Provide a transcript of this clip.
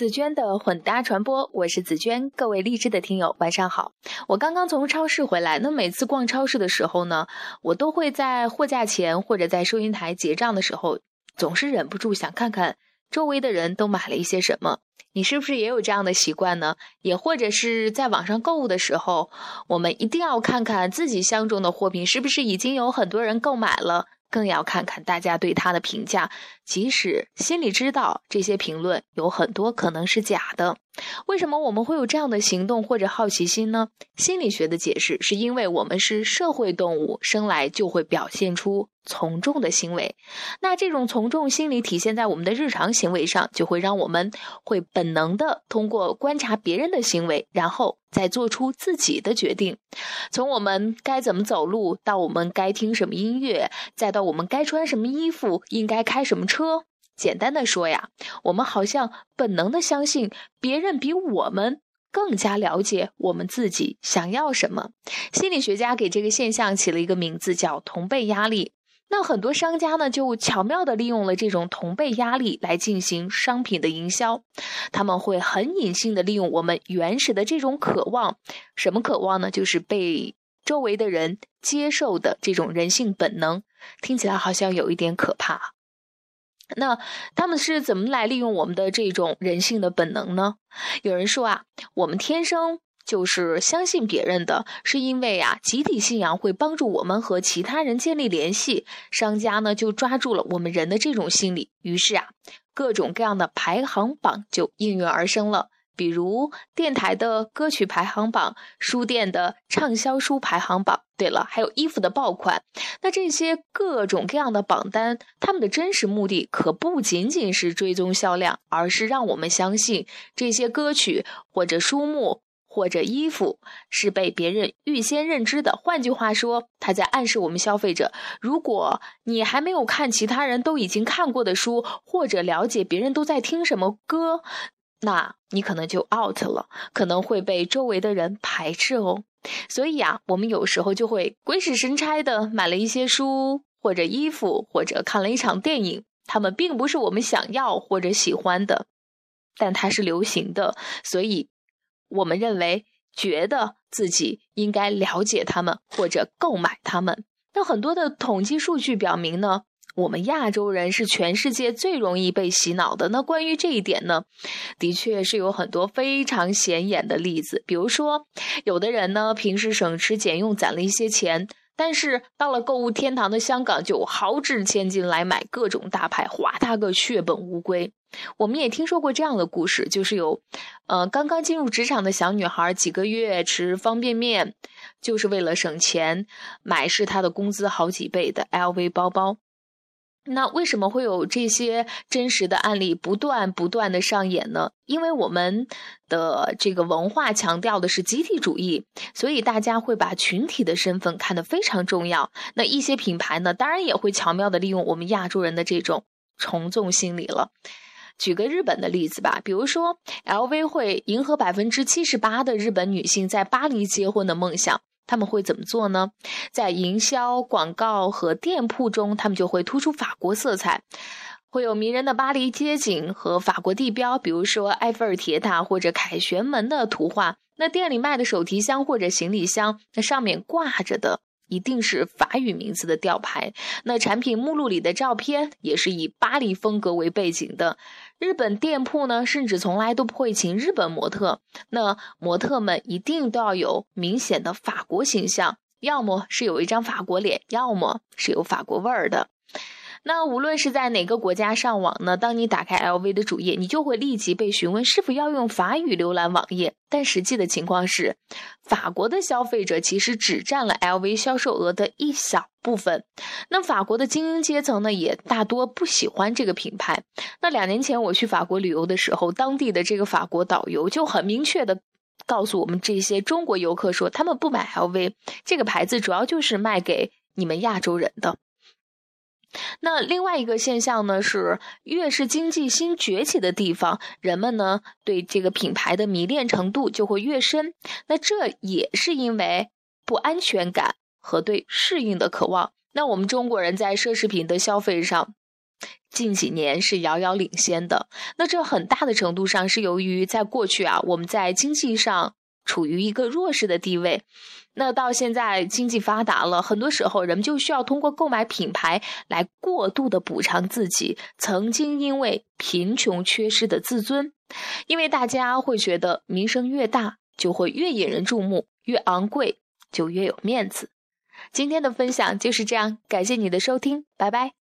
紫娟的混搭传播，我是紫娟，各位励志的听友，晚上好。我刚刚从超市回来，那每次逛超市的时候呢，我都会在货架前或者在收银台结账的时候，总是忍不住想看看周围的人都买了一些什么。你是不是也有这样的习惯呢？也或者是在网上购物的时候，我们一定要看看自己相中的货品是不是已经有很多人购买了。更要看看大家对他的评价，即使心里知道这些评论有很多可能是假的，为什么我们会有这样的行动或者好奇心呢？心理学的解释是因为我们是社会动物，生来就会表现出从众的行为。那这种从众心理体现在我们的日常行为上，就会让我们会本能的通过观察别人的行为，然后。再做出自己的决定，从我们该怎么走路，到我们该听什么音乐，再到我们该穿什么衣服，应该开什么车。简单的说呀，我们好像本能的相信别人比我们更加了解我们自己想要什么。心理学家给这个现象起了一个名字，叫同辈压力。那很多商家呢，就巧妙地利用了这种同辈压力来进行商品的营销。他们会很隐性地利用我们原始的这种渴望，什么渴望呢？就是被周围的人接受的这种人性本能。听起来好像有一点可怕。那他们是怎么来利用我们的这种人性的本能呢？有人说啊，我们天生。就是相信别人的，是因为啊，集体信仰会帮助我们和其他人建立联系。商家呢就抓住了我们人的这种心理，于是啊，各种各样的排行榜就应运而生了。比如电台的歌曲排行榜、书店的畅销书排行榜。对了，还有衣服的爆款。那这些各种各样的榜单，他们的真实目的可不仅仅是追踪销量，而是让我们相信这些歌曲或者书目。或者衣服是被别人预先认知的，换句话说，他在暗示我们消费者：如果你还没有看其他人都已经看过的书，或者了解别人都在听什么歌，那你可能就 out 了，可能会被周围的人排斥哦。所以啊，我们有时候就会鬼使神差的买了一些书或者衣服，或者看了一场电影，他们并不是我们想要或者喜欢的，但它是流行的，所以。我们认为，觉得自己应该了解他们或者购买他们。那很多的统计数据表明呢，我们亚洲人是全世界最容易被洗脑的。那关于这一点呢，的确是有很多非常显眼的例子。比如说，有的人呢，平时省吃俭用攒了一些钱。但是到了购物天堂的香港，就豪掷千金来买各种大牌，花他个血本无归。我们也听说过这样的故事，就是有，呃，刚刚进入职场的小女孩，几个月吃方便面，就是为了省钱，买是她的工资好几倍的 LV 包包。那为什么会有这些真实的案例不断不断的上演呢？因为我们的这个文化强调的是集体主义，所以大家会把群体的身份看得非常重要。那一些品牌呢，当然也会巧妙的利用我们亚洲人的这种从众心理了。举个日本的例子吧，比如说 LV 会迎合百分之七十八的日本女性在巴黎结婚的梦想。他们会怎么做呢？在营销、广告和店铺中，他们就会突出法国色彩，会有迷人的巴黎街景和法国地标，比如说埃菲尔铁塔或者凯旋门的图画。那店里卖的手提箱或者行李箱，那上面挂着的一定是法语名字的吊牌。那产品目录里的照片也是以巴黎风格为背景的。日本店铺呢，甚至从来都不会请日本模特。那模特们一定都要有明显的法国形象，要么是有一张法国脸，要么是有法国味儿的。那无论是在哪个国家上网呢？当你打开 LV 的主页，你就会立即被询问是否要用法语浏览网页。但实际的情况是，法国的消费者其实只占了 LV 销售额的一小部分。那法国的精英阶层呢，也大多不喜欢这个品牌。那两年前我去法国旅游的时候，当地的这个法国导游就很明确的告诉我们这些中国游客说，他们不买 LV 这个牌子，主要就是卖给你们亚洲人的。那另外一个现象呢，是越是经济新崛起的地方，人们呢对这个品牌的迷恋程度就会越深。那这也是因为不安全感和对适应的渴望。那我们中国人在奢侈品的消费上，近几年是遥遥领先的。那这很大的程度上是由于在过去啊，我们在经济上处于一个弱势的地位。那到现在经济发达了，很多时候人们就需要通过购买品牌来过度的补偿自己曾经因为贫穷缺失的自尊，因为大家会觉得名声越大就会越引人注目，越昂贵就越有面子。今天的分享就是这样，感谢你的收听，拜拜。